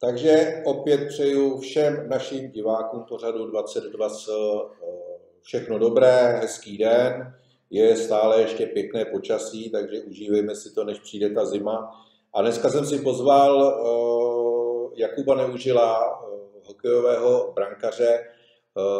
Takže opět přeju všem našim divákům pořadu 2020 eh, všechno dobré, hezký den. Je stále ještě pěkné počasí, takže užívejme si to, než přijde ta zima. A dneska jsem si pozval uh, Jakuba Neužila, uh, hokejového brankaře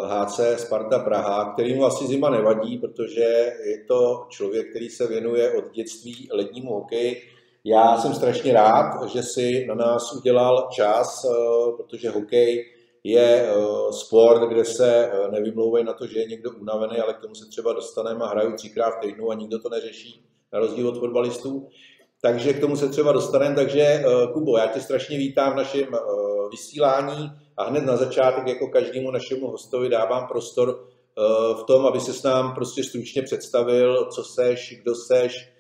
HC uh, Sparta Praha, který mu asi zima nevadí, protože je to člověk, který se věnuje od dětství lednímu hokeji. Já jsem strašně rád, že si na nás udělal čas, uh, protože hokej je sport, kde se nevymlouvají na to, že je někdo unavený, ale k tomu se třeba dostaneme a hraju třikrát v týdnu a nikdo to neřeší, na rozdíl od fotbalistů takže k tomu se třeba dostaneme. Takže eh, Kubo, já tě strašně vítám v našem eh, vysílání a hned na začátek, jako každému našemu hostovi, dávám prostor eh, v tom, aby se s nám prostě stručně představil, co seš, kdo seš,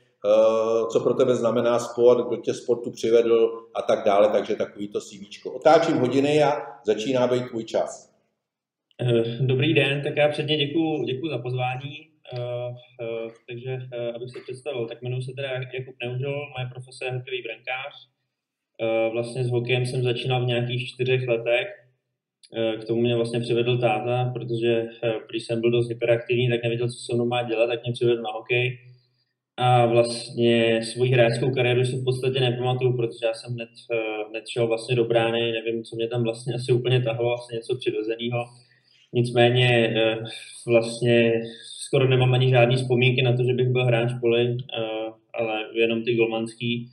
co pro tebe znamená sport, kdo tě sportu přivedl a tak dále, takže takový to CV. Otáčím hodiny a začíná být tvůj čas. Dobrý den, tak já předně děkuji děkuji za pozvání. Uh, uh, takže, uh, abych se představil, tak jmenuji se teda Jakub Neužil, moje profese je hokejový brankář. Uh, vlastně s hokejem jsem začínal v nějakých čtyřech letech. Uh, k tomu mě vlastně přivedl táta, protože uh, když jsem byl dost hyperaktivní, tak nevěděl, co se mnou má dělat, tak mě přivedl na hokej. A vlastně svoji hráčskou kariéru si v podstatě nepamatuju, protože já jsem hned, hned šel vlastně do brány, nevím, co mě tam vlastně asi úplně tahlo, asi něco přirozeného. Nicméně vlastně skoro nemám ani žádný vzpomínky na to, že bych byl hráč poli, ale jenom ty golmanský.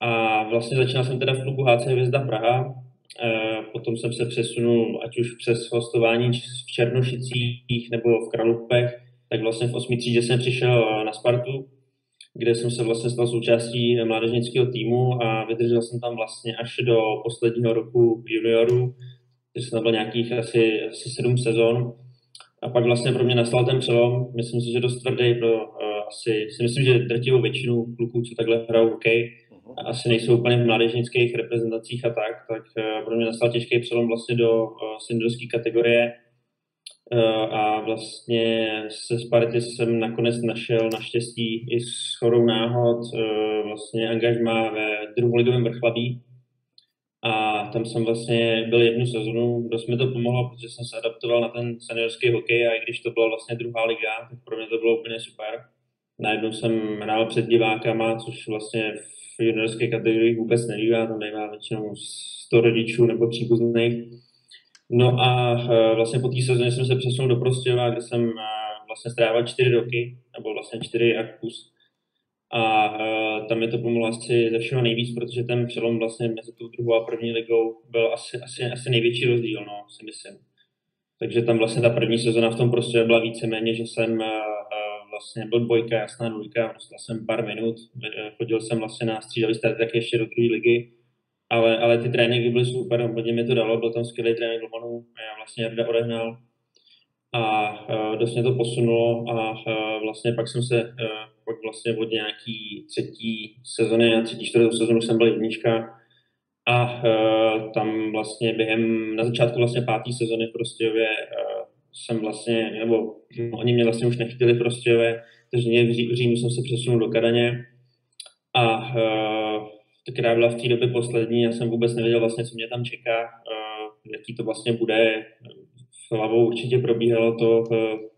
A vlastně začínal jsem teda v klubu HC Hvězda Praha, potom jsem se přesunul, ať už přes hostování v Černošicích nebo v Kralupech, tak vlastně v osmi třídě jsem přišel na Spartu, kde jsem se vlastně stal součástí mládežnického týmu a vydržel jsem tam vlastně až do posledního roku junioru, takže jsem tam byl nějakých asi, asi sedm sezon a pak vlastně pro mě nastal ten přelom, myslím si, že dost tvrdý pro uh, asi, si myslím, že drtivou většinu kluků, co takhle hrajou hokej, uh-huh. Asi nejsou úplně v mládežnických reprezentacích a tak, tak uh, pro mě nastal těžký přelom vlastně do uh, seniorské kategorie uh, a vlastně se Sparty jsem nakonec našel naštěstí i s chorou náhod vlastně angažma ve druholigovém vrchlabí, a tam jsem vlastně byl jednu sezonu, dost mi to pomohlo, protože jsem se adaptoval na ten seniorský hokej a i když to byla vlastně druhá liga, tak pro mě to bylo úplně super. Najednou jsem hrál před divákama, což vlastně v juniorské kategorii vůbec nebývá, tam bývá většinou 100 rodičů nebo příbuzných. No a e, vlastně po té sezóně jsem se přesunul do Prostějova, kde jsem e, vlastně strávil čtyři roky, nebo vlastně čtyři a kus a uh, tam mi to pomohlo asi ze všeho nejvíc, protože ten přelom vlastně mezi tou druhou a první ligou byl asi, asi, asi největší rozdíl, no, si myslím. Takže tam vlastně ta první sezona v tom prostě byla víceméně, že jsem vlastně byl dvojka, jasná dvojka, dostal jsem pár minut, chodil jsem vlastně na střídavý start tak ještě do druhé ligy, ale, ale ty tréninky byly super, hodně mi to dalo, byl tam skvělý trénink Lomanu, já vlastně Jarda odehnal a uh, dost mě to posunulo a uh, vlastně pak jsem se uh, pak vlastně od nějaký třetí sezony a třetí, čtvrtou sezonu jsem byl jednička a uh, tam vlastně během, na začátku vlastně páté sezony v Prostějově uh, jsem vlastně, nebo oni mě vlastně už nechytili v Prostějově, takže mě v, Ří, v Římu jsem se přesunul do Kadaně a uh, která byla v té době poslední, já jsem vůbec nevěděl vlastně, co mě tam čeká, uh, jaký to vlastně bude, hlavou určitě probíhalo to,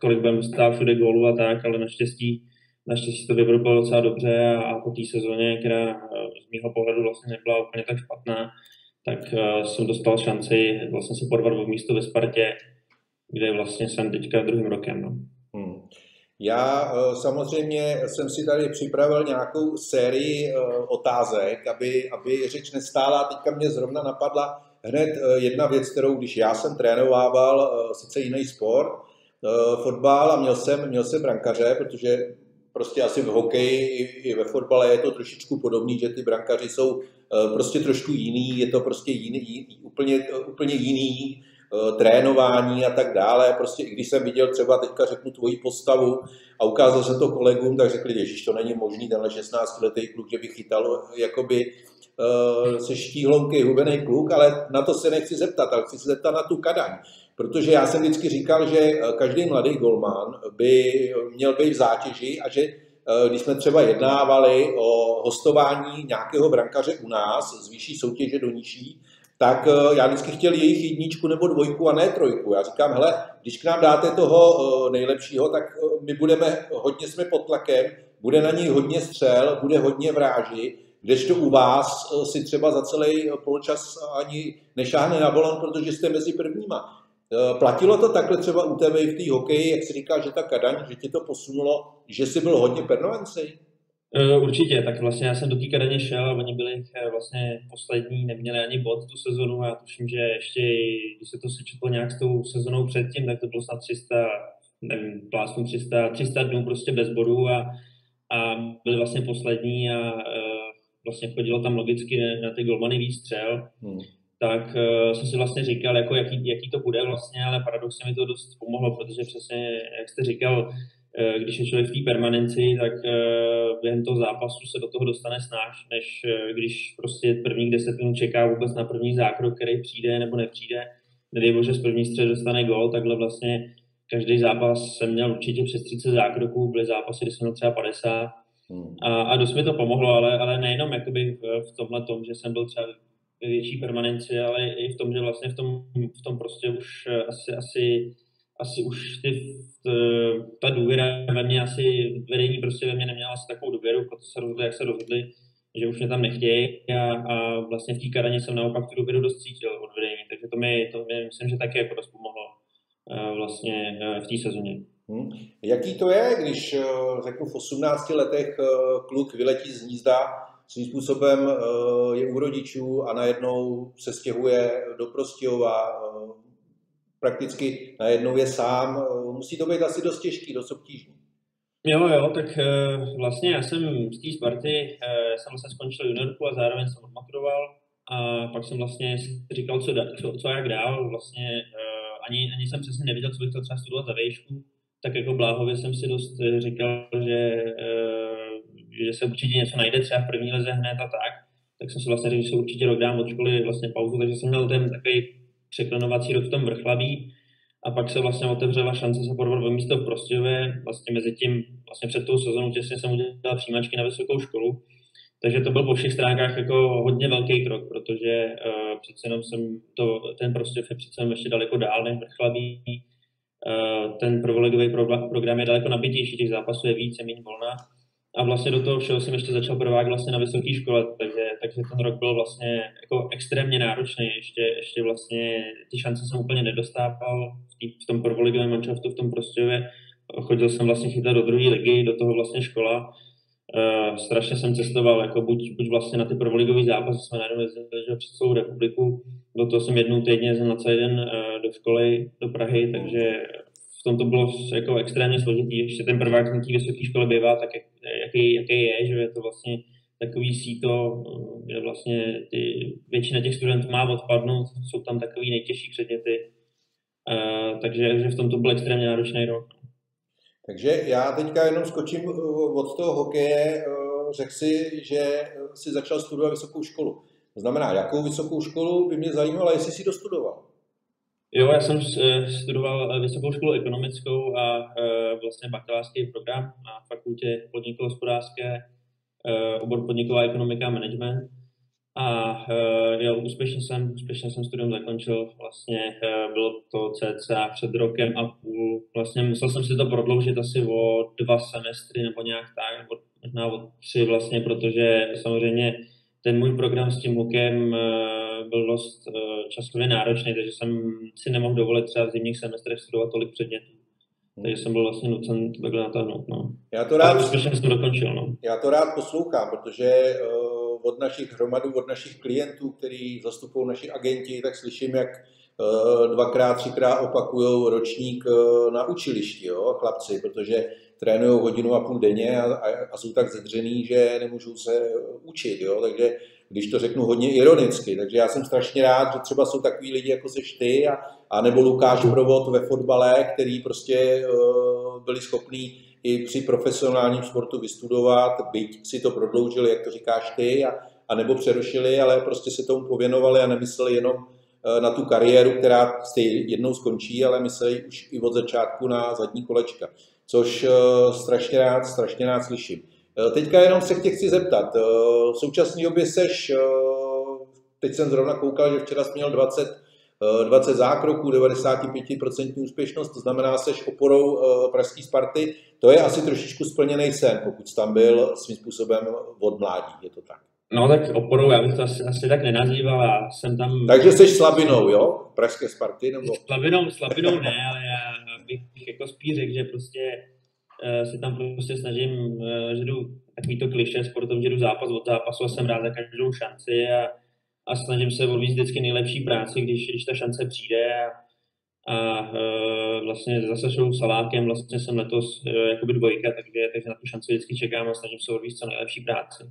kolik budeme dostat všude gólu a tak, ale naštěstí Naštěstí to vypadalo docela dobře a, a po té sezóně, která z mého pohledu vlastně nebyla úplně tak špatná, tak uh, jsem dostal šanci vlastně se porvat v místo ve Spartě, kde vlastně jsem teďka druhým rokem. No. Hmm. Já uh, samozřejmě jsem si tady připravil nějakou sérii uh, otázek, aby, aby řeč nestála. Teďka mě zrovna napadla hned jedna věc, kterou když já jsem trénovával, sice jiný sport, fotbal a měl jsem, měl jsem brankaře, protože prostě asi v hokeji i, ve fotbale je to trošičku podobný, že ty brankaři jsou eh, prostě trošku jiný, je to prostě jiný, úplně, úplně jiný eh, trénování a tak dále. Prostě i když jsem viděl třeba teďka řeknu tvoji postavu a ukázal jsem to kolegům, tak řekli, že to není možný, tenhle 16 letý kluk, že by chytal jakoby uh, se štíhloukej hubený kluk, ale na to se nechci zeptat, ale chci se zeptat na tu Kadaň. Protože já jsem vždycky říkal, že každý mladý golman by měl být v zátěži a že když jsme třeba jednávali o hostování nějakého brankaře u nás z vyšší soutěže do nižší, tak eh, já vždycky chtěl jejich jedničku nebo dvojku a ne trojku. Já říkám, hele, když k nám dáte toho eh, nejlepšího, tak eh, my budeme, hodně jsme pod tlakem, bude na něj hodně střel, bude hodně vráži, kdežto u vás si třeba za celý poločas ani nešáhne na balon, protože jste mezi prvníma. Platilo to takhle třeba u tebe v té hokeji, jak si říká, že ta Kadaň, že ti to posunulo, že jsi byl hodně pernovenci? Eh, určitě, tak vlastně já jsem do té Kadaně šel a oni byli eh, vlastně poslední, neměli ani bod tu sezonu a já tuším, že ještě, když se to sečetlo nějak s tou sezonou předtím, tak to bylo snad 300, nevím, plásnu 300, 300 dnů prostě bez bodů a, a byli vlastně poslední a uh, vlastně chodilo tam logicky na, ty golmany výstřel, hmm. tak uh, jsem si vlastně říkal, jako jaký, jaký to bude vlastně, ale paradoxně mi to dost pomohlo, protože přesně, jak jste říkal, když je člověk v té permanenci, tak eh, během toho zápasu se do toho dostane snáš, než eh, když prostě prvních deset minut čeká vůbec na první zákrok, který přijde nebo nepřijde. Nedej bože z první střed dostane gol, takhle vlastně každý zápas jsem měl určitě přes 30 zákroků, byly zápasy, kdy jsem měl třeba 50. Hmm. A, a dost mi to pomohlo, ale, ale nejenom jakoby v, v tomhle tom, že jsem byl třeba ve větší permanenci, ale i v tom, že vlastně v tom, v tom prostě už asi, asi asi už ty, ta důvěra ve mě asi, vedení prostě ve mě neměla asi takovou důvěru, proto se rozhodli, jak se rozhodli, že už mě tam nechtějí a, a vlastně v té karaně jsem naopak tu důvěru dost cítil od vedení, takže to mi, to mi myslím, že taky jako dost pomohlo uh, vlastně uh, v té sezóně. Hmm. Jaký to je, když uh, řeknu v 18 letech kluk vyletí z hnízda, svým způsobem je u rodičů a najednou se stěhuje do Prostějova, prakticky najednou je sám. Musí to být asi dost těžký, dost obtížný. Jo, jo, tak eh, vlastně já jsem z té Sparty, eh, jsem vlastně skončil juniorku a zároveň jsem odmaturoval a pak jsem vlastně říkal, co, co, co jak dál, vlastně eh, ani, ani jsem přesně nevěděl, co bych chtěl třeba studovat za výšku, tak jako bláhově jsem si dost říkal, že, že se určitě něco najde třeba v první leze hned a tak, tak jsem si vlastně řekl, že se určitě rok dám od školy vlastně pauzu, takže jsem měl ten takový překlenovací rok v tom vrchlaví a pak se vlastně otevřela šance se porvat o místo v Prostějově. Vlastně mezi tím, vlastně před tou sezónou těsně jsem udělal přijímačky na vysokou školu. Takže to byl po všech stránkách jako hodně velký krok, protože uh, přece jenom jsem to, ten Prostějov je přece jenom ještě daleko dál než vrchlaví. Uh, ten provolegový pro, program je daleko nabitější, těch zápasů je více, méně volná a vlastně do toho všeho jsem ještě začal prvák vlastně na vysoké škole, takže, takže ten rok byl vlastně jako extrémně náročný, ještě, ještě vlastně ty šance jsem úplně nedostával v, tý, v tom prvoligovém manšaftu, v tom Prostějově. Chodil jsem vlastně chytat do druhé ligy, do toho vlastně škola. Uh, strašně jsem cestoval, jako buď, buď vlastně na ty prvoligové zápasy jsme najednou jezdili přes celou republiku, do toho jsem jednou týdně na celý den uh, do školy, do Prahy, takže v tom to bylo jako extrémně složitý. Ještě ten prvák na té vysoké škole bývá tak, jaký, jaký je, že je to vlastně takový síto, kde vlastně ty, většina těch studentů má odpadnout, jsou tam takový nejtěžší předměty, uh, takže že v tom to byl extrémně náročný rok. Takže já teďka jenom skočím eh, od toho hokeje, řekl si, že si začal studovat vysokou školu. To znamená, jakou vysokou školu by mě zajímalo, jestli si dostudoval? Jo, já jsem eh, studoval eh, vysokou školu ekonomickou a eh, vlastně bakalářský program na fakultě podnikohospodářské, obor podniková ekonomika a management. A jo, úspěšně jsem, úspěšně jsem studium zakončil, vlastně bylo to cca před rokem a půl. Vlastně musel jsem si to prodloužit asi o dva semestry nebo nějak tak, nebo možná o tři vlastně, protože samozřejmě ten můj program s tím hokejem byl dost časově náročný, takže jsem si nemohl dovolit třeba v zimních semestrech studovat tolik předmětů. Hmm. Takže jsem byl vlastně nucen to takhle natáhnout. No. Já to rád, úspěšně jsem to dokončil. No. Já to rád poslouchám, protože uh, od našich hromadů, od našich klientů, který zastupují naši agenti, tak slyším, jak uh, dvakrát, třikrát opakují ročník uh, na učilišti, jo, chlapci, protože trénují hodinu a půl denně a, a, a jsou tak zedřený, že nemůžou se učit. Jo, takže když to řeknu hodně ironicky. Takže já jsem strašně rád, že třeba jsou takový lidi, jako seš ty, a, a nebo Lukáš Provod ve fotbale, který prostě uh, byli schopní i při profesionálním sportu vystudovat, byť si to prodloužili, jak to říkáš ty, a, a nebo přerušili, ale prostě se tomu pověnovali a nemysleli jenom na tu kariéru, která stejně jednou skončí, ale myslí už i od začátku na zadní kolečka, což strašně rád, strašně rád slyším. Teďka jenom se tě chci zeptat, v současné době seš, teď jsem zrovna koukal, že včera jsi měl 20 20 zákroků, 95% úspěšnost, to znamená, seš oporou pražské Sparty. To je asi trošičku splněný sen, pokud jsi tam byl svým způsobem od mládí, je to tak. No tak oporou, já bych to asi, asi tak nenazýval, já jsem tam... Takže jsi slabinou, jo? Pražské Sparty, nebo? Slabinou, slabinou ne, ale já bych jako spíš řekl, že prostě se tam prostě snažím, uh, že jdu takový to kliše sportovní, že jdu zápas od zápasu a jsem rád za každou šanci a, a snažím se odvíct vždycky nejlepší práci, když, když ta šance přijde a, a uh, vlastně zase šou salákem, vlastně jsem letos jakoby dvojka, takže, takže na tu šanci vždycky čekám a snažím se odvíct co nejlepší práci.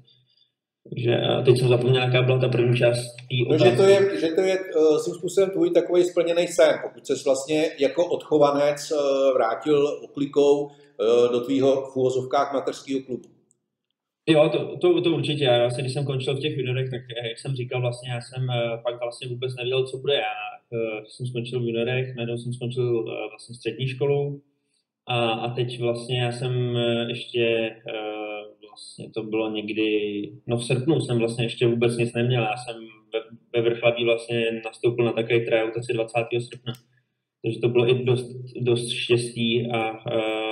Takže a teď jsem zapomněl, jaká byla ta první část. No, že to je, že to je uh, svým způsobem tvůj takový splněný sen, pokud se vlastně jako odchovanec uh, vrátil oklikou do tvýho v úvozovkách mateřského klubu. Jo, to, to, to určitě. Já vlastně, když jsem končil v těch juniorech, tak jak jsem říkal, vlastně já jsem uh, pak vlastně vůbec nevěděl, co bude. Já jsem skončil v juniorech, najednou jsem skončil vlastně střední školu a, a teď vlastně já jsem ještě vlastně to bylo někdy, no v srpnu jsem vlastně ještě vůbec nic neměl, já jsem ve, ve vlastně nastoupil na takový tryout asi 20. srpna, takže to bylo i dost, dost štěstí a, a,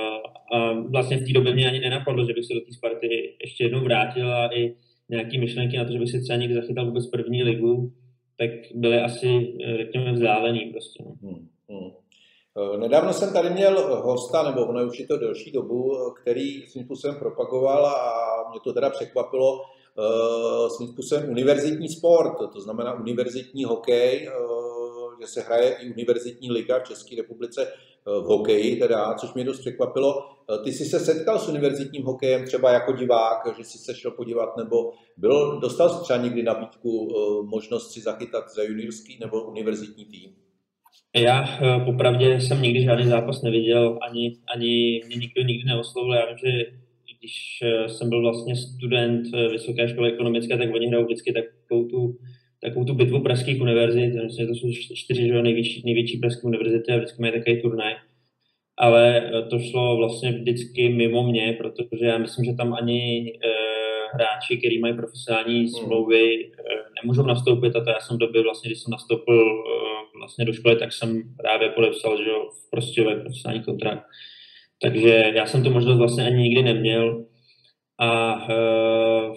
a vlastně v té době mě ani nenapadlo, že bych se do té Sparty ještě jednou vrátil a i nějaký myšlenky na to, že bych si třeba někdy zachytal vůbec první ligu, tak byly asi, řekněme, vzdálený prostě. No. Hmm, hmm. Eh, nedávno jsem tady měl hosta, nebo ono už je to delší dobu, který svým způsobem propagoval a mě to teda překvapilo, eh, svým způsobem univerzitní sport, to znamená univerzitní hokej, eh, že se hraje i univerzitní liga v České republice v hokeji, teda, což mě dost překvapilo. Ty jsi se setkal s univerzitním hokejem třeba jako divák, že jsi se šel podívat, nebo byl, dostal jsi třeba někdy nabídku možnost si zachytat za juniorský nebo univerzitní tým? Já eh, popravdě jsem nikdy žádný zápas neviděl, ani, ani mě nikdo nikdy neoslovil. Já vím, že když eh, jsem byl vlastně student eh, Vysoké školy ekonomické, tak oni hrajou vždycky takovou tu, takovou tu bitvu pražských univerzit. Vlastně to jsou čtyři že, největší, největší pražské univerzity a vždycky mají takový turnaj. Ale to šlo vlastně vždycky mimo mě, protože já myslím, že tam ani e, hráči, kteří mají profesionální hmm. smlouvy, e, nemůžou nastoupit a to já jsem v době vlastně, když jsem nastoupil e, vlastně do školy, tak jsem právě podepsal, že jo, v Prostějové profesionální kontrakt. Takže já jsem to možnost vlastně ani nikdy neměl. A uh,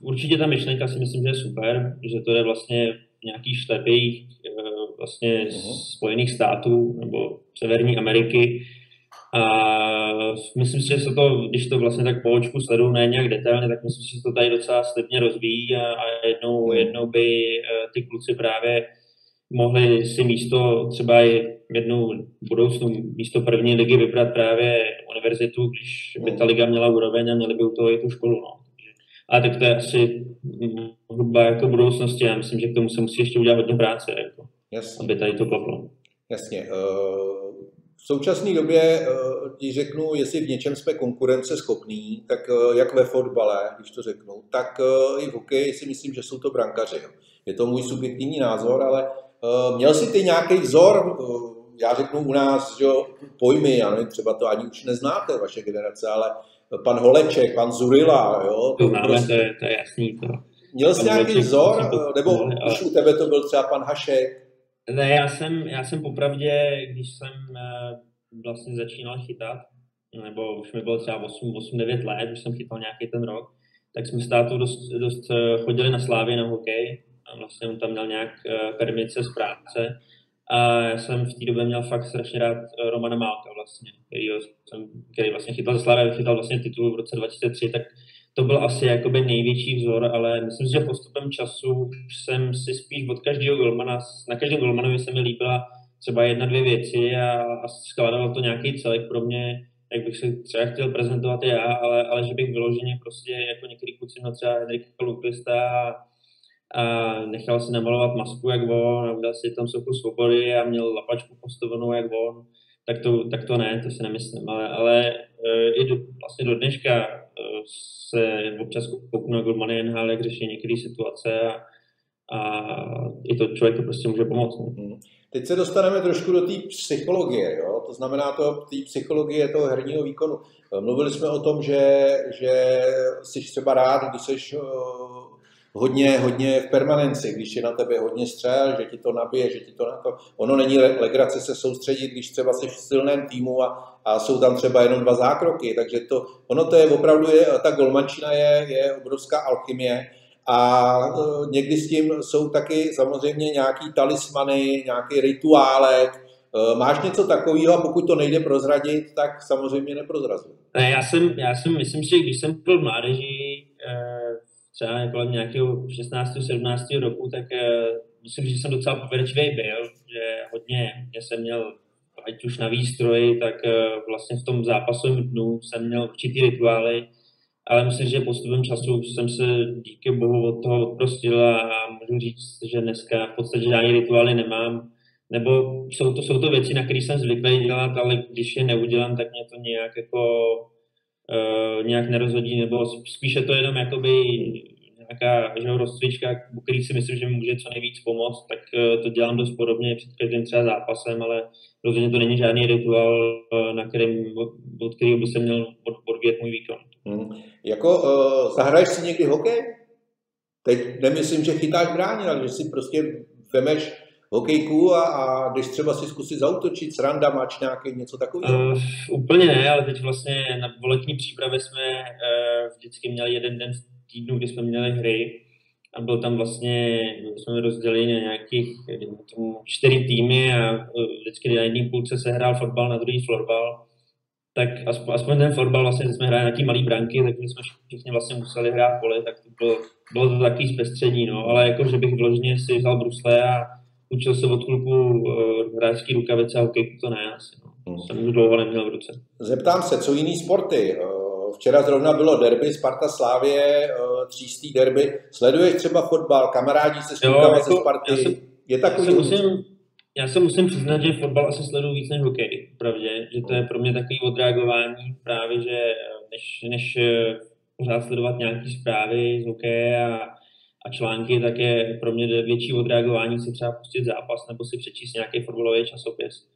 určitě ta myšlenka si myslím, že je super, že to je vlastně nějaký šlepějích uh, vlastně uh-huh. Spojených států nebo Severní Ameriky. A myslím si, že se to, když to vlastně tak po očku sleduju, ne nějak detailně, tak myslím si, že se to tady docela slibně rozvíjí a, a jednou, mhm. jednou by uh, ty kluci právě mohli si místo třeba i jednou budoucnu místo první ligy vybrat právě univerzitu, když by ta liga měla úroveň a měli by u toho i tu školu. No. Ale tak to je asi hudba jako budoucnosti. Já myslím, že k tomu se musí ještě udělat hodně práce, jako, Jasně. aby tady to klaplo. Jasně. Eh, v současné době, eh, když řeknu, jestli v něčem jsme konkurence schopní, tak eh, jak ve fotbale, když to řeknu, tak i v hokeji si myslím, že jsou to brankaři. Je to můj subjektivní názor, ale měl jsi ty nějaký vzor, já řeknu u nás, že pojmy, já nevím, třeba to ani už neznáte, vaše generace, ale pan Holeček, pan Zurila, jo? To, máme, prostě... to, je, to je jasný. To. Měl jsi nějaký vzor, to, nebo ale... už u tebe to byl třeba pan Hašek? Ne, já jsem, já jsem popravdě, když jsem eh, vlastně začínal chytat, nebo už mi bylo třeba 8-9 let, už jsem chytal nějaký ten rok, tak jsme s tátou dost, dost chodili na Slávě na hokej a vlastně on tam měl nějak uh, permice z práce. A já jsem v té době měl fakt strašně rád uh, Romana Málka vlastně, který, jsem, který vlastně chytal za Slavě, chytal vlastně titul v roce 2003, tak to byl asi jakoby největší vzor, ale myslím si, že postupem času jsem si spíš od každého golmana, na každém golmanovi se mi líbila třeba jedna, dvě věci a, a skládal to nějaký celek pro mě, jak bych se třeba chtěl prezentovat já, ale, ale že bych vyloženě prostě jako některý kluci měl třeba Henrika Lupista a a nechal si namalovat masku jak on, a udělal si tam sochu svobody a měl lapačku postavenou jak on, tak to, tak to ne, to si nemyslím, ale, ale e, i do, vlastně do dneška e, se občas kouknu na Goldmany NHL, jak řeší některé situace a, a i to člověku prostě může pomoct. Hmm. Teď se dostaneme trošku do té psychologie, jo? to znamená to, té psychologie toho herního výkonu. Mluvili jsme o tom, že, že jsi třeba rád, když jsi hodně, hodně v permanenci, když je na tebe hodně střel, že ti to nabije, že ti to na to... Ono není legrace se soustředit, když třeba jsi v silném týmu a, a jsou tam třeba jenom dva zákroky, takže to, ono to je opravdu, je, ta golmančina je, je obrovská alchymie a e, někdy s tím jsou taky samozřejmě nějaký talismany, nějaký rituálek, e, Máš něco takového a pokud to nejde prozradit, tak samozřejmě neprozrazuj. Ne, já jsem, já jsem, myslím si, když jsem byl mládeží, e, třeba kolem nějakého 16. 17. roku, tak myslím, že jsem docela pověrčivý byl, že hodně že jsem měl ať už na výstroji, tak vlastně v tom zápasovém dnu jsem měl určitý rituály, ale myslím, že postupem času jsem se díky bohu od toho odprostil a můžu říct, že dneska v podstatě žádný rituály nemám, nebo jsou to, jsou to věci, na které jsem zvyklý dělat, ale když je neudělám, tak mě to nějak jako uh, nějak nerozhodí, nebo spíše to jenom jakoby nějaká že rozcvička, který si myslím, že mi může co nejvíc pomoct, tak uh, to dělám dost podobně před každým třeba zápasem, ale rozhodně to není žádný rituál, uh, na kterým, od, od kterého by se měl odvíjet můj výkon. Hmm. Jako uh, zahraješ si někdy hokej? Teď nemyslím, že chytáš bráně, ale že si prostě vemeš hokejku a, a když třeba si zkusit zautočit, sranda, máš nějaký něco takového? Uh, úplně ne, ale teď vlastně na letní přípravě jsme uh, vždycky měli jeden den v týdnu, kdy jsme měli hry a byl tam vlastně, jsme rozdělili na nějakých tomu, čtyři týmy a uh, vždycky na jedné půlce se hrál fotbal, na druhý florbal tak aspoň, aspoň ten fotbal vlastně jsme hráli na ty malý branky, takže jsme všichni vlastně museli hrát pole, tak to bylo, bylo to takový zpestření, no, ale jako, že bych vložně si vzal brusle a učil se od kluku uh, hráčský rukavice a hokejku, to ne asi, no. Hmm. Jsem už dlouho neměl v ruce. Zeptám se, co jiný sporty? Eh, včera zrovna bylo derby Sparta Slávě, eh, třístý derby. Sleduješ třeba fotbal, kamarádi se s jako, ze Sparty? Jsem, je takový... musím, já se musím přiznat, že fotbal asi sleduju víc než hokej, pravdě, že to je pro mě takový odreagování právě, že než, než eh, pořád sledovat nějaké zprávy z hokeje a, a články, tak je pro mě větší odreagování si třeba pustit zápas nebo si přečíst nějaký fotbalový časopis.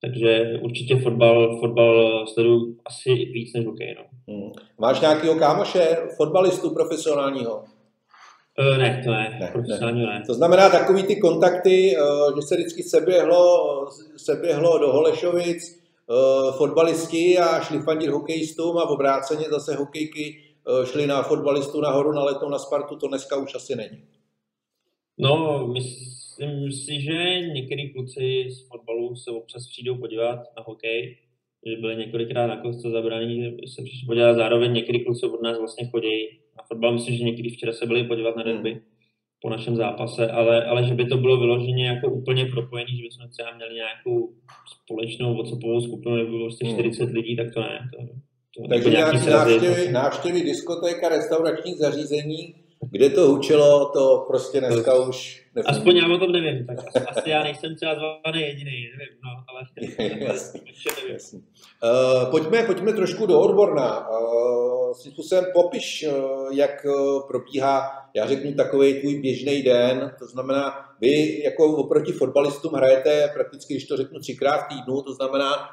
Takže určitě fotbal, fotbal sleduju asi víc než hokej. No. Hmm. Máš nějakého kámoše, fotbalistu profesionálního? Uh, ne, to ne, ne, profesionálně ne. ne. To znamená takový ty kontakty, uh, že se vždycky seběhlo, seběhlo do Holešovic uh, fotbalisti a šli fandit hokejistům a obráceně zase hokejky šli na fotbalistu nahoru na letou na Spartu, to dneska už asi není. No, myslím si, že některý kluci z fotbalu se občas přijdou podívat na hokej, že byli několikrát na kostce zabraní, že se přišli podívat, zároveň některý kluci od nás vlastně chodí na fotbal. Myslím, že někdy včera se byli podívat na derby hmm. po našem zápase, ale, ale že by to bylo vyloženě jako úplně propojené, že bychom třeba měli nějakou společnou WhatsAppovou skupinu, nebo bylo prostě 40 hmm. lidí, tak to ne. To Takže nějaký návštěvy, návštěvy diskoték a restauračních zařízení, kde to hučelo, to prostě dneska to, už nefunguje. Aspoň já o tom nevím, tak asi já nejsem třeba zvaný jediný, nevím, no, ale jasný, jasný. Uh, pojďme, pojďme trošku do odborná. Uh, si způsobem popiš, uh, jak uh, probíhá, já řeknu, takový tvůj běžný den, to znamená, vy jako oproti fotbalistům hrajete prakticky, když to řeknu, třikrát v týdnu, to znamená,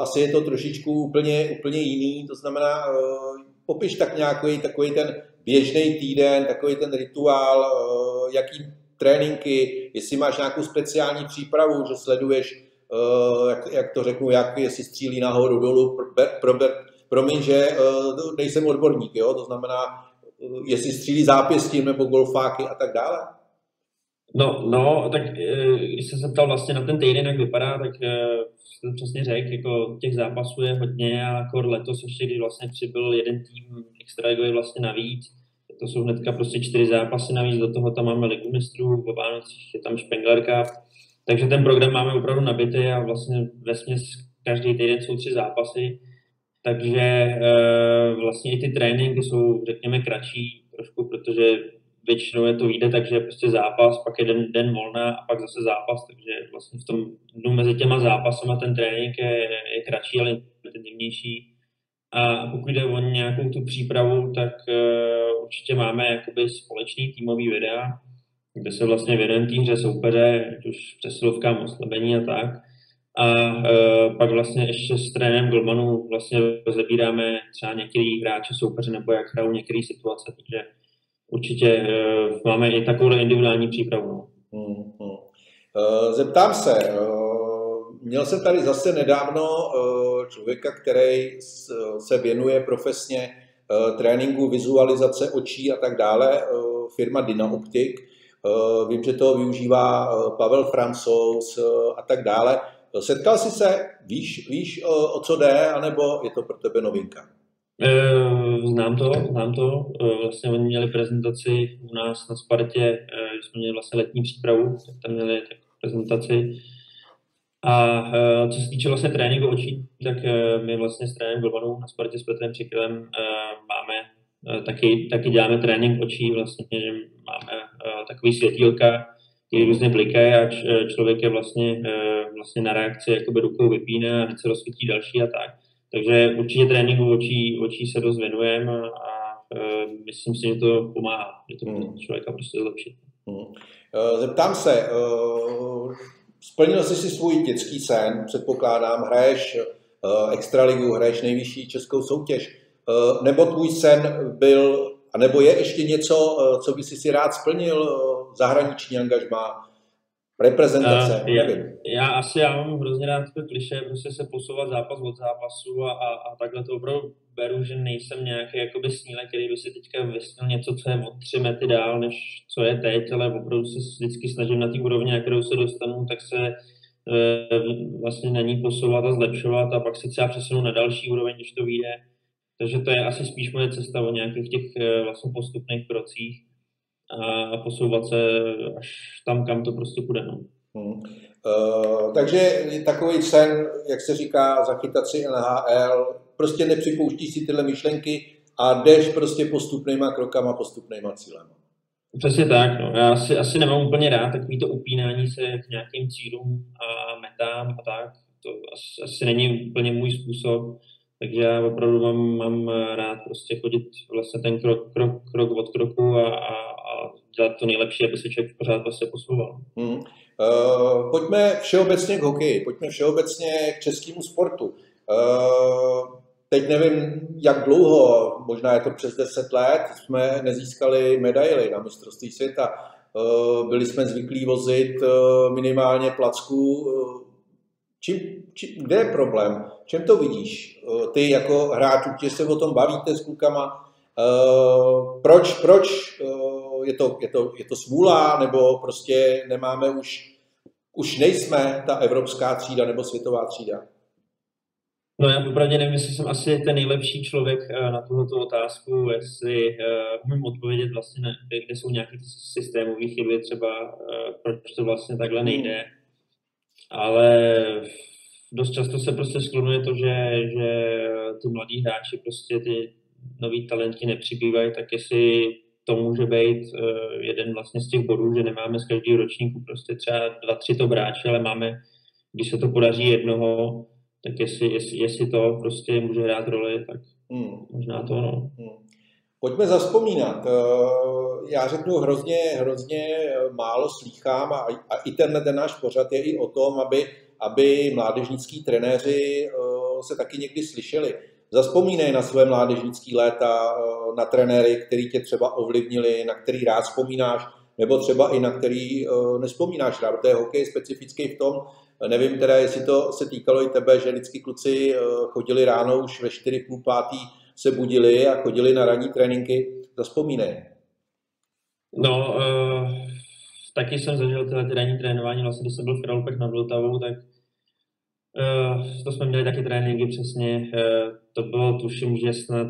asi je to trošičku úplně, úplně jiný, to znamená, uh, popiš tak nějaký takový ten běžný týden, takový ten rituál, uh, jaký tréninky, jestli máš nějakou speciální přípravu, že sleduješ, jak, jak to řeknu, jak jestli střílí nahoru, dolů, pro, pro, pro, promiň, že uh, nejsem odborník, jo? to znamená, jestli střílí zápěstím nebo golfáky a tak dále. No, no, tak když jsem se ptal vlastně na ten týden, jak vypadá, tak jsem přesně řekl, jako těch zápasů je hodně a jako letos ještě, když vlastně přibyl jeden tým extra vlastně navíc, to jsou hnedka prostě čtyři zápasy navíc, do toho tam máme Ligu mistrů, po Vánocích je tam Spengler Cup, takže ten program máme opravdu nabitý a vlastně ve směs každý týden jsou tři zápasy, takže e, vlastně i ty tréninky jsou, řekněme, kratší trošku, protože většinou je to vyjde, takže prostě zápas, pak je den, volna a pak zase zápas, takže vlastně v tom dnu mezi těma zápasama ten trénink je, je kratší, ale intenzivnější. A pokud jde o nějakou tu přípravu, tak uh, určitě máme jakoby společný týmový videa, kde se vlastně věnujeme té hře soupeře, už přesilovkám, oslabení a tak. A e, pak vlastně ještě s trénem Golmanu vlastně rozebíráme třeba některý hráče soupeře nebo jak hrajou některé situace, takže určitě e, máme i takovou individuální přípravu. No. Hmm, hmm. Zeptám se, měl jsem tady zase nedávno člověka, který se věnuje profesně tréninku vizualizace očí a tak dále, firma Dynaoptik. Vím, že to využívá Pavel Francouz a tak dále. Setkal jsi se, víš, víš o co jde, anebo je to pro tebe novinka? Znám to, znám to. Vlastně oni měli prezentaci u nás na Spartě, když jsme měli vlastně letní přípravu, tak tam měli tak prezentaci. A co se týče vlastně tréninku očí, tak my vlastně s tréninkem Golmanu na Spartě s Petrem Přikylem uh, máme, taky, taky děláme trénink očí, vlastně, že máme takový světílka, který různě blikají a člověk je vlastně, vlastně na reakci jakoby rukou vypíne a se rozsvítí další a tak. Takže určitě tréninku očí, očí se dost věnujeme a, a myslím si, že to pomáhá, že to hmm. člověka prostě zlepšit. Hmm. Zeptám se, Splnil jsi si svůj dětský sen, předpokládám, hraješ uh, extraligu, hraješ nejvyšší českou soutěž, nebo tvůj sen byl, a nebo je ještě něco, co by si si rád splnil, zahraniční angažmá, reprezentace, uh, já, nevím. Já asi já mám hrozně rád to kliše, prostě se posouvat zápas od zápasu a, a, a takhle to opravdu beru, že nejsem nějaký jakoby sníle, který by si teďka vysnil něco, co je o tři metry dál, než co je teď, ale opravdu se vždycky snažím na té úrovni, na kterou se dostanu, tak se e, vlastně na ní posouvat a zlepšovat a pak se třeba přesunu na další úroveň, když to vyjde. Takže to je asi spíš moje cesta o nějakých těch e, vlastně postupných krocích a posouvat se až tam, kam to prostě půjde. No. Hmm. Uh, takže takový sen, jak se říká, zachytat si NHL, prostě nepřipouštíš si tyhle myšlenky a jdeš prostě postupnýma krokama, postupnýma cílem. Přesně tak, no. já asi, asi nemám úplně rád takový to upínání se k nějakým cílům a metám a tak. To asi, asi není úplně můj způsob, takže já opravdu mám, mám rád prostě chodit vlastně ten krok, krok, krok od kroku a, a, a dělat to nejlepší, aby se člověk pořád vlastně posouval. Hmm. Uh, pojďme všeobecně k hokeji, pojďme všeobecně k českému sportu. Uh, Teď nevím, jak dlouho, možná je to přes 10 let, jsme nezískali medaily na mistrovství světa. Eh, byli jsme zvyklí vozit eh, minimálně placku. Eh, čím, čím, kde je problém? Čem to vidíš? Ty jako hráč, určitě se o tom bavíte s klukama. Proč, proč je to, je, to, je to smůla, nebo prostě nemáme už, už nejsme ta evropská třída nebo světová třída? No já popravdě nevím, jestli jsem asi ten nejlepší člověk eh, na tuto otázku, jestli uh, můžu odpovědět vlastně, kde, jsou nějaké systémové chyby, třeba uh, proč to vlastně takhle hmm. Ale dost často se prostě sklonuje to, že, že ty mladí hráči prostě ty nový talenti nepřibývají, tak jestli to může být uh, jeden vlastně z těch bodů, že nemáme z každého ročníku prostě třeba dva, tři to hráče, ale máme, když se to podaří jednoho, tak jestli, jestli, jestli to prostě může hrát roli, tak hmm. možná to no. Hmm. Pojďme zaspomínat. Eh, já řeknu hrozně, hrozně málo slýchám a, a i tenhle ten náš pořad je i o tom, aby, aby mládežnický trenéři eh, se taky někdy slyšeli. Zaspomínej na své mládežnické léta, eh, na trenéry, který tě třeba ovlivnili, na který rád vzpomínáš, nebo třeba i na který nespomínáš rád. To je hokej specifický v tom, Nevím teda, jestli to se týkalo i tebe, že vždycky kluci eh, chodili ráno už ve 4 půl se budili a chodili na ranní tréninky. Zaspomínej. No, uh, taky jsem zažil tyhle ty ranní trénování, vlastně když jsem byl v Kralupech nad Vltavou, tak uh, to jsme měli taky tréninky přesně. Uh, to bylo, tuším, že snad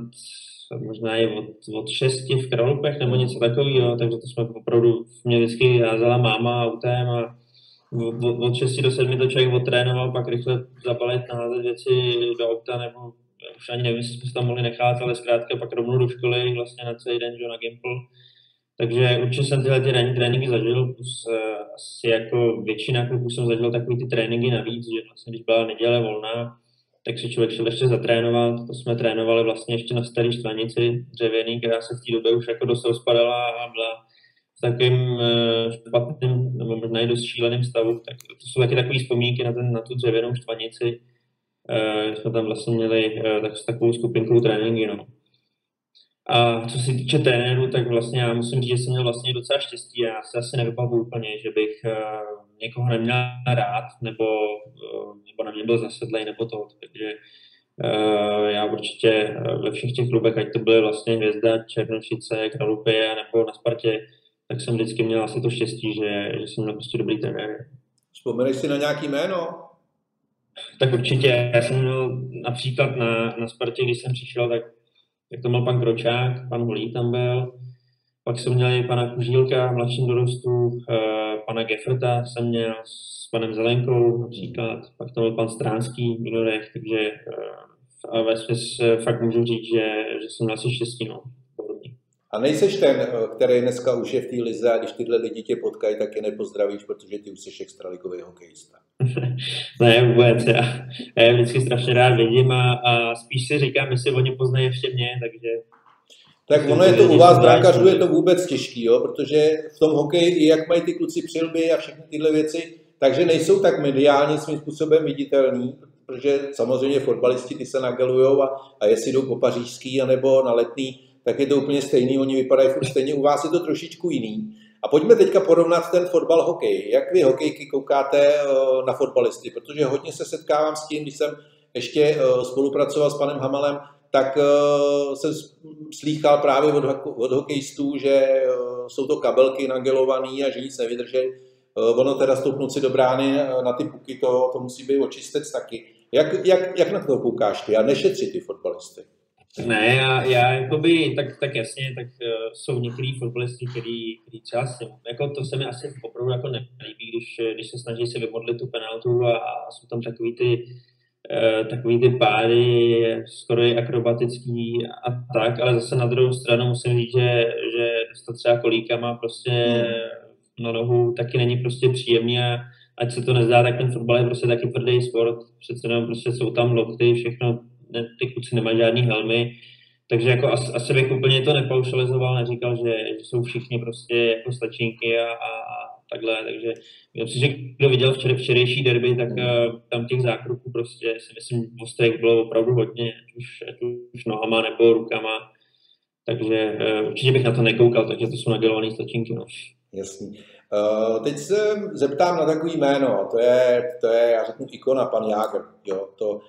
možná i od, od šesti v Kralupech nebo něco takového, takže to jsme opravdu, mě vždycky házela máma autem a od 6 do 7 to člověk odtrénoval, pak rychle zabalit, naházet věci do auta, nebo už ani nevím, jestli jsme se tam mohli nechat, ale zkrátka pak rovnou do školy, vlastně na celý den, že na Gimple. Takže určitě jsem tyhle ty tréninky zažil, plus uh, asi jako většina kluků jsem zažil takový ty tréninky navíc, že vlastně když byla neděle volná, tak si člověk šel ještě zatrénovat. To jsme trénovali vlastně ještě na staré štvanici dřevěný, která se v té době už jako dost rozpadala a byla v takovým špatným, nebo možná i dost šíleným stavu. Tak to jsou taky takové vzpomínky na, ten, na tu dřevěnou štvanici. Jsme tam vlastně měli tak, takovou skupinkou tréninky. No. A co se týče trenéru, tak vlastně já musím říct, že jsem měl vlastně docela štěstí. Já se asi nevybavu úplně, že bych uh, někoho neměl rád, nebo, nebo na mě byl zasedlej, nebo to. Takže já určitě ve všech těch klubech, ať to byly vlastně Hvězda, Černošice, Kralupy nebo na Spartě, tak jsem vždycky měl asi to štěstí, že, že jsem měl prostě dobrý trenér. Vzpomeneš si na nějaký jméno? Tak určitě. Já jsem měl například na, na Spartě, když jsem přišel, tak jak to byl pan Kročák, pan Holí tam byl, pak jsem měl i pana Kužílka v mladším dorostu, eh, pana Gefrta jsem měl s panem Zelenkou například, pak tam byl pan Stránský v juniorech, takže eh, ve eh, fakt můžu říct, že, že jsem měl asi štěstí. No. A nejseš ten, který dneska už je v té lize a když tyhle lidi tě potkají, tak je nepozdravíš, protože ty už jsi extraligový hokejista. ne, vůbec. Já, já je vždycky strašně rád vidím a, a spíš si říkám, jestli oni poznají ještě mě, takže... Tak ono je to u vás, brankařů, je to vůbec těžký, jo? protože v tom hokeji, jak mají ty kluci přilby a všechny tyhle věci, takže nejsou tak mediálně svým způsobem viditelní, protože samozřejmě fotbalisti ty se nagelujou a, a jestli jdou po pařížský anebo na letný, tak je to úplně stejný, oni vypadají furt stejně, u vás je to trošičku jiný. A pojďme teďka porovnat ten fotbal hokej. Jak vy hokejky koukáte eh, na fotbalisty? Protože hodně se setkávám s tím, když jsem ještě eh, spolupracoval s panem Hamalem, tak eh, jsem slýchal právě od, hokejistů, že jsou to kabelky nagelovaný a že nic nevydrží. Ono teda stoupnout si do brány na ty puky, to, to musí být očistec taky. Jak, jak, jak na to koukáš ty a nešetři ty fotbalisty? Ne, já, já jakoby, tak, tak jasně, tak uh, jsou některý fotbalisti, který, který třeba si, jako to se mi asi opravdu jako nelíbí, když, když se snaží se vymodlit tu penaltu a, a jsou tam takový ty, uh, takový ty páry, skoro akrobatický a tak, ale zase na druhou stranu musím říct, že, že dostat třeba kolíkama prostě na nohu taky není prostě příjemný a ať se to nezdá, tak ten fotbal je prostě taky tvrdý sport, přece jenom prostě jsou tam lokty, všechno ne, ty kluci nemají žádný helmy, takže jako asi, asi bych úplně to nepaušalizoval, neříkal, že, že jsou všichni prostě jako stačinky a, a, a takhle, takže myslím, že kdo viděl včera, včerejší derby, tak uh, tam těch zákroků prostě si myslím v Ostrech bylo opravdu hodně, ať už, ať už nohama nebo rukama, takže uh, určitě bych na to nekoukal, takže to jsou nadělované stačinky. No. Jasný. Uh, teď se zeptám na takový jméno, to je, to je, já řeknu, ikona, pan Jágr. Jo, to,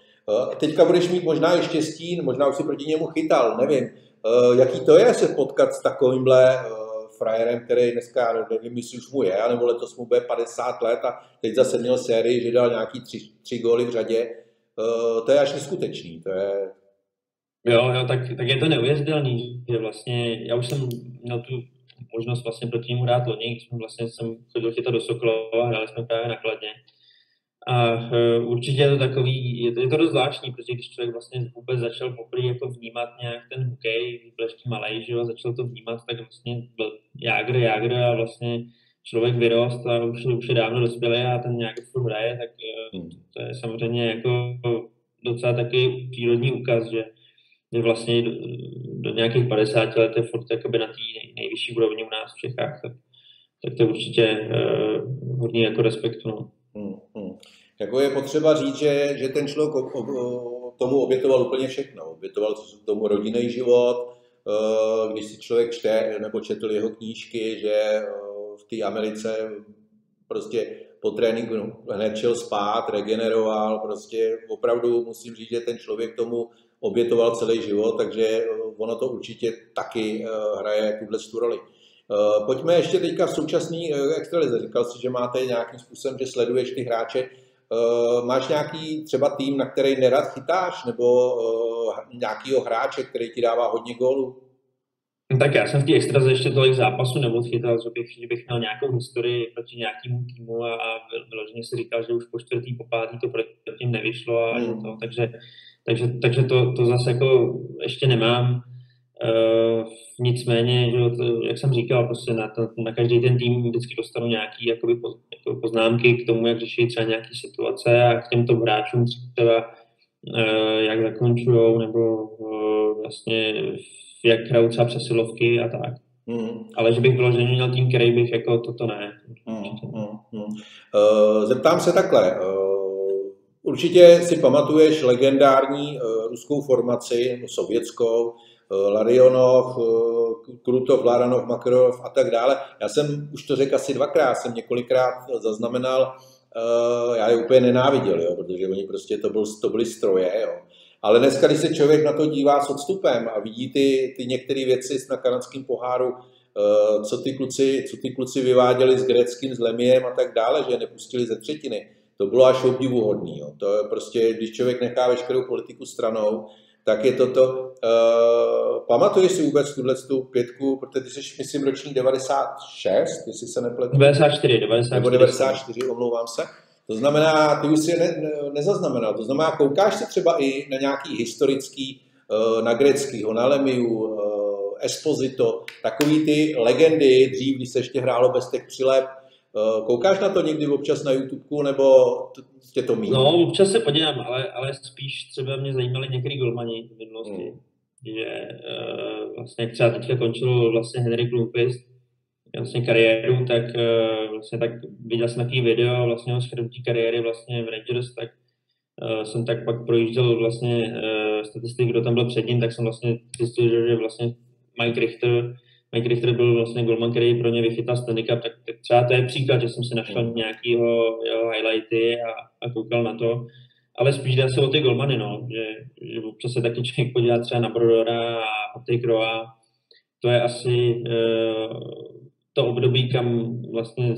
teďka budeš mít možná i štěstí, možná už si proti němu chytal, nevím. Eh, jaký to je se potkat s takovýmhle eh, frajerem, který dneska, nevím, jestli už mu je, nebo letos mu bude 50 let a teď zase měl sérii, že dal nějaký tři, tři góly v řadě. To je až neskutečný. To je... Jo, jo tak, tak je to neuvěřitelný, že vlastně, já už jsem měl tu možnost vlastně proti němu dát loni, jsem vlastně jsem chodil chytat do Sokolova, hráli jsme právě nakladně. A uh, určitě je to takový, je to, je to dost zvláštní, protože když člověk vlastně vůbec začal poprvé jako vnímat nějak ten hokej, byl ještě malý, že jo, začal to vnímat, tak vlastně byl Jágr, Jágr a vlastně člověk vyrost a už, už je dávno dospělý a ten nějak furt hraje, tak uh, to je samozřejmě jako docela takový přírodní úkaz, že, že vlastně do, do nějakých 50 let je furt jakoby na té nej, nejvyšší úrovni u nás v Čechách, tak, tak to určitě uh, hodně jako respektu. No. Hmm, hmm. Jako je potřeba říct, že, že ten člověk tomu obětoval úplně všechno. Obětoval tomu rodinný život, eh, když si člověk čte nebo četl jeho knížky, že eh, v té Americe prostě po tréninku hned šel spát, regeneroval, prostě opravdu musím říct, že ten člověk tomu obětoval celý život, takže eh, ono to určitě taky hraje tuhle roli. Pojďme ještě teďka v současné extralize. Říkal jsi, že máte nějakým způsobem, že sleduješ ty hráče. Uh, máš nějaký třeba tým, na který nerad chytáš, nebo nějakýho hráče, který ti dává hodně gólů? No tak já jsem v té extraze ještě tolik zápasů neodchytal, že bych, že bych měl nějakou historii proti nějakému týmu a, a vyloženě si říkal, že už po čtvrtý, po pátý to proti nevyšlo a hmm. to, takže, takže, takže to, to zase jako ještě nemám. Uh, nicméně, že jak jsem říkal, prostě na, to, na každý ten tým vždycky dostanu nějaké jakoby, po, jako poznámky k tomu, jak řeší třeba nějaké situace a k těmto hráčům třeba uh, jak zakončují nebo uh, vlastně jak hrajou třeba přesilovky a tak. Hmm. Ale že bych vyloženě měl tým, který bych jako toto ne. Hmm. Hmm. Hmm. Zeptám se takhle. Určitě si pamatuješ legendární ruskou formaci, no, sovětskou, Larionov, uh, Krutov, Laranov, Makarov a tak dále. Já jsem už to řekl asi dvakrát, jsem několikrát zaznamenal, uh, já je úplně nenáviděl, jo, protože oni prostě to, byl, to byly stroje, jo. Ale dneska, když se člověk na to dívá s odstupem a vidí ty, ty některé věci na kanadském poháru, eh, co ty, kluci, co ty kluci vyváděli s Greckým, s Lemiem a tak dále, že je nepustili ze třetiny, to bylo až obdivuhodný. Jo. To je prostě, když člověk nechá veškerou politiku stranou, tak je toto. Uh, pamatuješ si vůbec tuhle tu pětku, protože ty jsi, myslím, ročník 96, jestli se nepletu. 94, 94. Nebo 94, omlouvám se. To znamená, ty už si je ne, ne, nezaznamenal. To znamená, koukáš se třeba i na nějaký historický, eh, na greckýho, na Lemiu, eh, Esposito, takový ty legendy, dřív, když se ještě hrálo bez těch přilep, eh, Koukáš na to někdy občas na YouTube, nebo tě to mít? No, občas se podívám, ale, ale spíš třeba mě zajímaly některý golmani v minulosti. Hmm. Že uh, vlastně jak třeba teďka končil vlastně Henry Blomqvist, vlastně kariéru, tak uh, vlastně tak viděl jsem takový video vlastně o shrnutí kariéry vlastně v Rangers, tak uh, jsem tak pak projížděl vlastně uh, statistiky, kdo tam byl před ním, tak jsem vlastně zjistil, že vlastně Mike Richter, Mike Richter byl vlastně golman, který pro ně vychytal Stanley Cup, tak, tak třeba to je příklad, že jsem si našel mm. nějakýho jeho highlighty a, a koukal na to. Ale spíš dá se o ty golmany, no, že, že občas se taky člověk podívá třeba na Brodora a Patrick. To je asi uh, to období, kam vlastně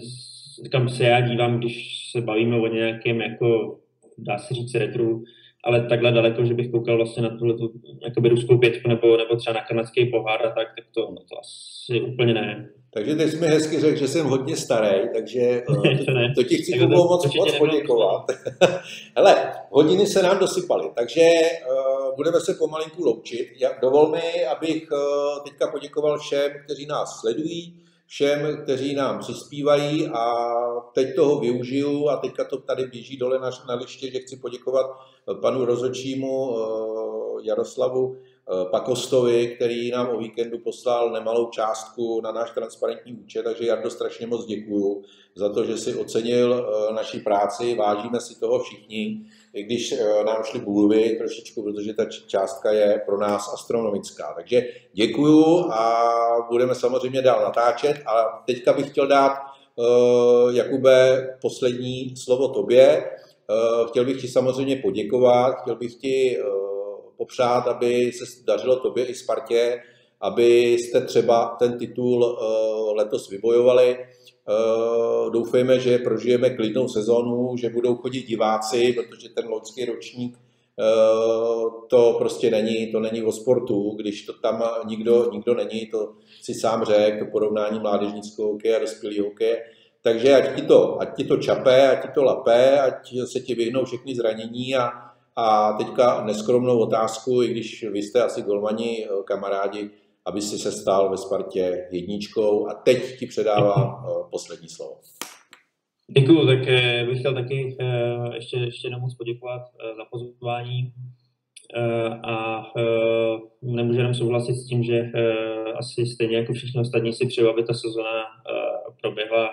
kam se já dívám, když se bavíme o nějakém, jako, dá se říct, retru, ale takhle daleko, že bych koukal vlastně na tuhle tu, jakoby ruskou pětku nebo, nebo třeba na kanadský pohár a tak, tak to, no to asi úplně ne. Takže jsi mi hezky řekl, že jsem hodně starý, takže eh, to, to ti chci to moc, moc poděkovat. Hele, hodiny se nám dosypaly, takže uh, budeme se pomalinku loučit. Dovol mi, abych uh, teďka poděkoval všem, kteří nás sledují, všem, kteří nám přispívají a teď toho využiju a teďka to tady běží dole na, na liště, že chci poděkovat panu rozočímu eh, Jaroslavu Pakostovi, který nám o víkendu poslal nemalou částku na náš transparentní účet, takže Jardo strašně moc děkuju za to, že si ocenil eh, naší práci, vážíme si toho všichni, i když nám šly bůlvy trošičku, protože ta částka je pro nás astronomická. Takže děkuju a budeme samozřejmě dál natáčet a teďka bych chtěl dát Jakube poslední slovo tobě. Eh, chtěl bych ti samozřejmě poděkovat, chtěl bych ti eh, popřát, aby se dařilo tobě i Spartě, abyste třeba ten titul eh, letos vybojovali. Doufejme, že prožijeme klidnou sezonu, že budou chodit diváci, protože ten loňský ročník to prostě není, to není o sportu, když to tam nikdo, nikdo není, to si sám řekl, to porovnání mládežnického hokeje a dospělého hokeje, takže ať ti to, ať ti to čape, ať ti to lape, ať se ti vyhnou všechny zranění a, a teďka neskromnou otázku, i když vy jste asi golmani eh, kamarádi, aby si se stál ve Spartě jedničkou a teď ti předávám eh, poslední slovo. Děkuju, tak eh, bych chtěl taky ještě, ještě jednou moc poděkovat za pozvání a nemůžu jenom souhlasit s tím, že asi stejně jako všichni ostatní si přeju, aby ta sezona proběhla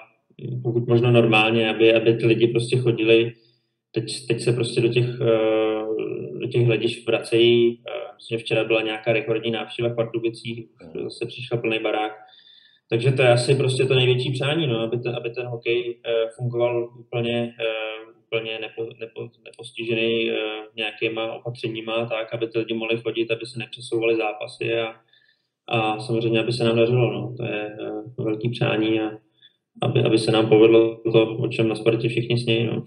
pokud možno normálně, aby, aby ty lidi prostě chodili. Teď, teď se prostě do těch, do těch hledišť vracejí. Eh, myslím, že včera byla nějaká rekordní návštěva v Pardubicích, zase přišel plný barák. Takže to je asi prostě to největší přání, no, aby, ten, aby ten hokej eh, fungoval úplně, úplně nepo, nepo, nepostižený nějakýma opatřeníma, tak, aby ty lidi mohli chodit, aby se nepřesouvaly zápasy a, a samozřejmě, aby se nám dařilo. No. To je velký přání a aby, aby se nám povedlo to, o čem na Spartě všichni snějí. No.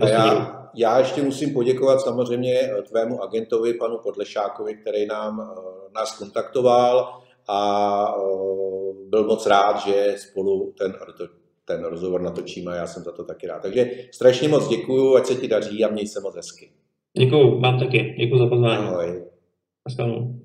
A já, já ještě musím poděkovat samozřejmě tvému agentovi, panu Podlešákovi, který nám, eh, nás kontaktoval a eh, byl moc rád, že spolu ten, ten rozhovor natočíme a já jsem za to taky rád. Takže strašně moc děkuju, ať se ti daří a měj se moc hezky. Děkuju, vám taky. Děkuju za pozvání. Ahoj. Naschledanou.